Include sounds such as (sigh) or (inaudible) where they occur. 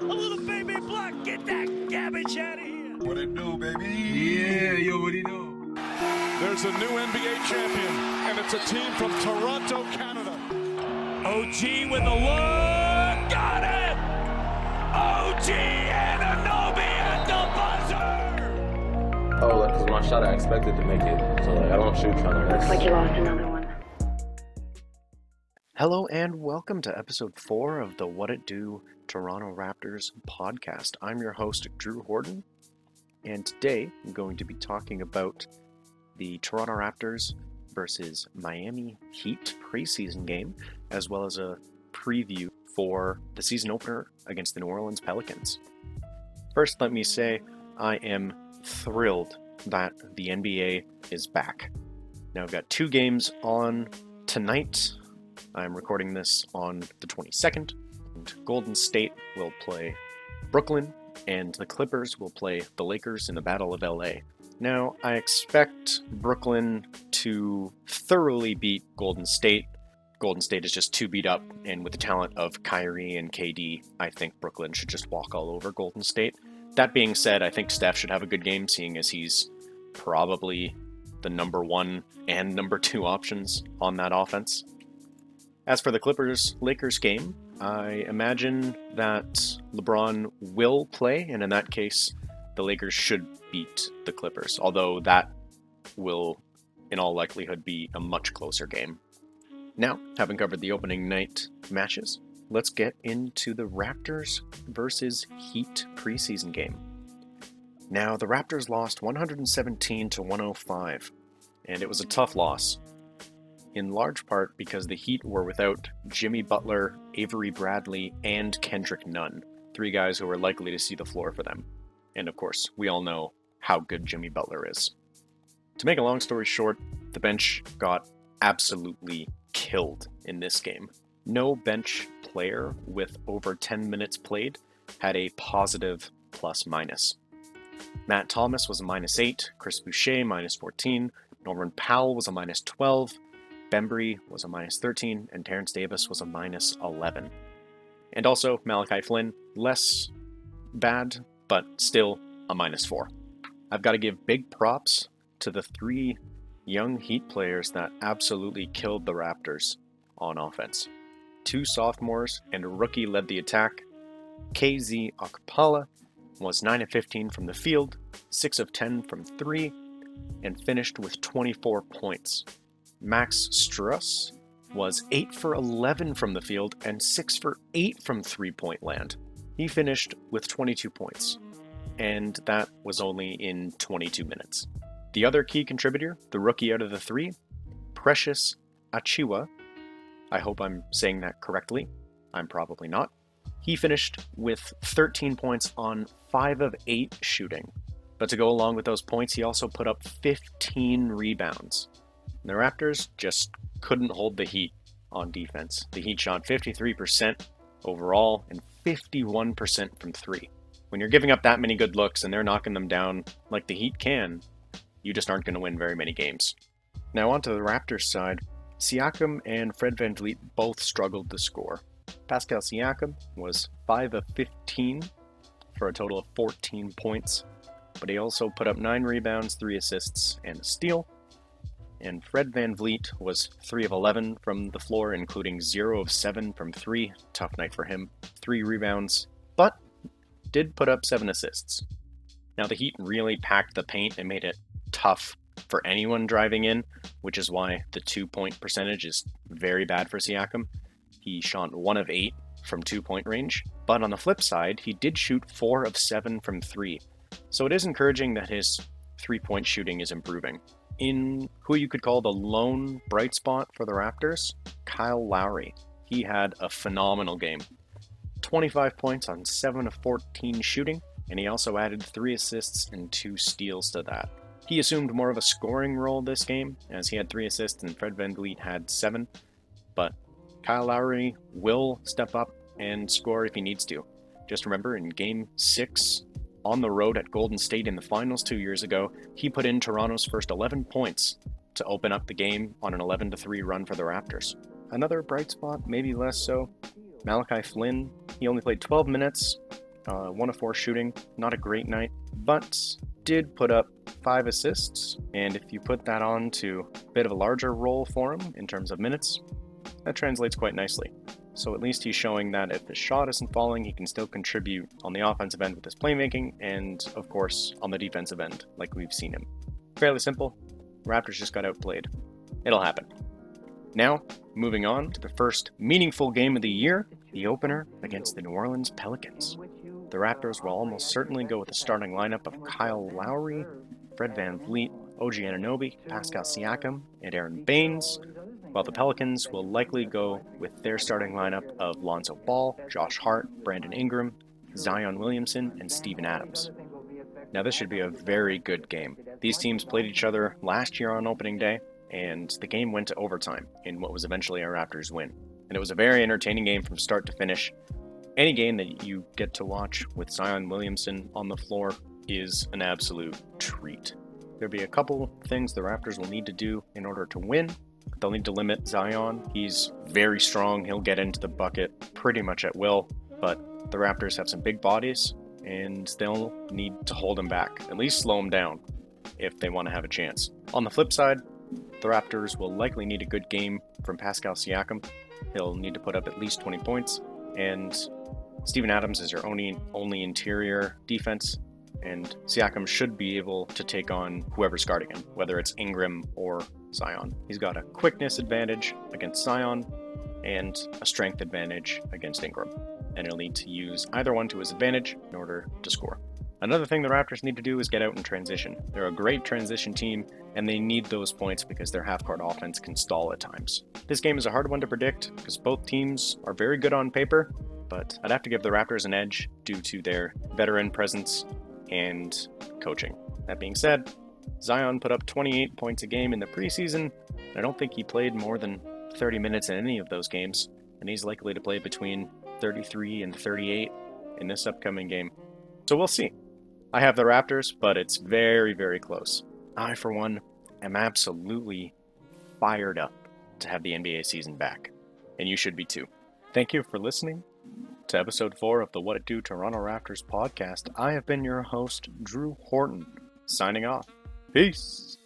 A little baby black, get that garbage out of here. What it do, baby? Yeah, yo, what do know? There's a new NBA champion, and it's a team from Toronto, Canada. OG with a look, got it. OG Anunoby at the buzzer. Oh, like, cause when I shot, I expected to make it. So like, I don't shoot trying to miss. Looks like you lost another one. Hello and welcome to episode four of the What It Do Toronto Raptors podcast. I'm your host, Drew Horton, and today I'm going to be talking about the Toronto Raptors versus Miami Heat preseason game, as well as a preview for the season opener against the New Orleans Pelicans. First, let me say I am thrilled that the NBA is back. Now, I've got two games on tonight I'm recording this on the 22nd. And Golden State will play Brooklyn, and the Clippers will play the Lakers in the Battle of LA. Now, I expect Brooklyn to thoroughly beat Golden State. Golden State is just too beat up, and with the talent of Kyrie and KD, I think Brooklyn should just walk all over Golden State. That being said, I think Steph should have a good game, seeing as he's probably the number one and number two (laughs) options on that offense. As for the Clippers Lakers game, I imagine that LeBron will play, and in that case, the Lakers should beat the Clippers, although that will, in all likelihood, be a much closer game. Now, having covered the opening night matches, let's get into the Raptors versus Heat preseason game. Now, the Raptors lost 117 to 105, and it was a tough loss in large part because the Heat were without Jimmy Butler, Avery Bradley, and Kendrick Nunn, three guys who were likely to see the floor for them. And of course, we all know how good Jimmy Butler is. To make a long story short, the bench got absolutely killed in this game. No bench player with over 10 minutes played had a positive plus minus. Matt Thomas was a minus 8, Chris Boucher minus 14, Norman Powell was a minus 12, Bembry was a minus 13, and Terence Davis was a minus 11. And also, Malachi Flynn, less bad, but still a minus 4. I've got to give big props to the three young Heat players that absolutely killed the Raptors on offense. Two sophomores and a rookie led the attack. KZ Okpala was 9 of 15 from the field, 6 of 10 from 3, and finished with 24 points. Max Strus was mm-hmm. 8 for 11 from the field and 6 for 8 from three point land. He finished with 22 points, and that was only in 22 minutes. The other key contributor, the rookie out of the three, Precious Achiuwa, I hope I'm saying that correctly. I'm probably not. He finished with 13 points on 5 of 8 shooting. But to go along with those points, he also put up 15 rebounds. The Raptors just couldn't hold the Heat on defense. The Heat shot 53% overall and 51% from three. When you're giving up that many good looks and they're knocking them down like the Heat can, you just aren't going to win very many games. Now, onto the Raptors side. Siakam and Fred Van VanVleet both struggled to score. Pascal Siakam was 5 of 15 for a total of 14 points, but he also put up 9 rebounds, 3 assists, and a steal and Fred Van VanVleet was 3 of 11 from the floor, including 0 of 7 from 3. Tough night for him. 3 rebounds, but did put up 7 assists. Now, the Heat really packed the paint and made it tough for anyone driving in, which is why the two point percentage is very bad for Siakam. He shot 1 of 8 from two point range, but on the flip side, he did shoot 4 of 7 from 3. So it is encouraging that his three point shooting is improving in who you could call the lone bright spot for the Raptors, Kyle Lowry. He had a phenomenal game. 25 points on 7 of 14 shooting, and he also added 3 assists and 2 steals to that. He assumed more of a scoring role this game, as he had 3 assists and Fred Van VanVleet had 7, but Kyle Lowry will step up and score if he needs to. Just remember, in Game 6 on the road at Golden State in the finals two years ago, he put in Toronto's first 11 points to open up the game on an 11 3 run for the Raptors. Another bright spot, maybe less so, Malachi Flynn. He only played 12 minutes, Uh, one of four shooting, not a great night, but did put up five assists. And if you put that on to a bit of a larger role for him in terms of minutes, that translates quite nicely. So at least he's showing that if his shot isn't falling, he can still contribute on the offensive end with his playmaking, and of course on the defensive end, like we've seen him. Fairly simple. Raptors just got outplayed. It'll happen. Now, moving on to the first meaningful game of the year, the opener against the New Orleans Pelicans. The Raptors will almost certainly go with a starting lineup of Kyle Lowry, Fred VanVleet, OG Anunoby, Pascal Siakam, and Aron Baynes, while the Pelicans will likely go with their starting lineup of Lonzo Ball, Josh Hart, Brandon Ingram, Zion Williamson, and Steven Adams. Now, this should be a very good game. These teams played each other last year on opening day, and the game went to overtime in what was eventually a Raptors win. And it was a very entertaining game from start to finish. Any game that you get to watch with Zion Williamson on the floor is an absolute treat. There'll be a couple things the Raptors will need to do in order to win. They'll need to limit Zion. He's very strong. He'll get into the bucket pretty much at will, but the Raptors have some big bodies and they'll need to hold him back, at least slow him down if they want to have a chance. On the flip side, the Raptors will likely need a good game from Pascal Siakam. He'll need to put up at least 20 points, and Steven Adams is your only only interior defense, and Siakam should be able to take on whoever's guarding him, whether it's Ingram or Zion. He's got a quickness advantage against Zion and a strength advantage against Ingram, and he'll need to use either one to his advantage in order to score. Another thing the Raptors need to do is get out in transition. They're a great transition team, and they need those points because their half court offense can stall at times. This game is a hard one to predict because both teams are very good on paper, but I'd have to give the Raptors an edge due to their veteran presence and coaching. That being said, Zion put up 28 points a game in the preseason. I don't think he played more than 30 minutes in any of those games, and he's likely to play between 33 and 38 in this upcoming game. So we'll see. I have the Raptors, but it's very, very close. I, for one, am absolutely fired up to have the NBA season back, and you should be too. Thank you for listening to episode 4 of the What It Do Toronto Raptors podcast. I have been your host, Drew Horton, signing off. Peace.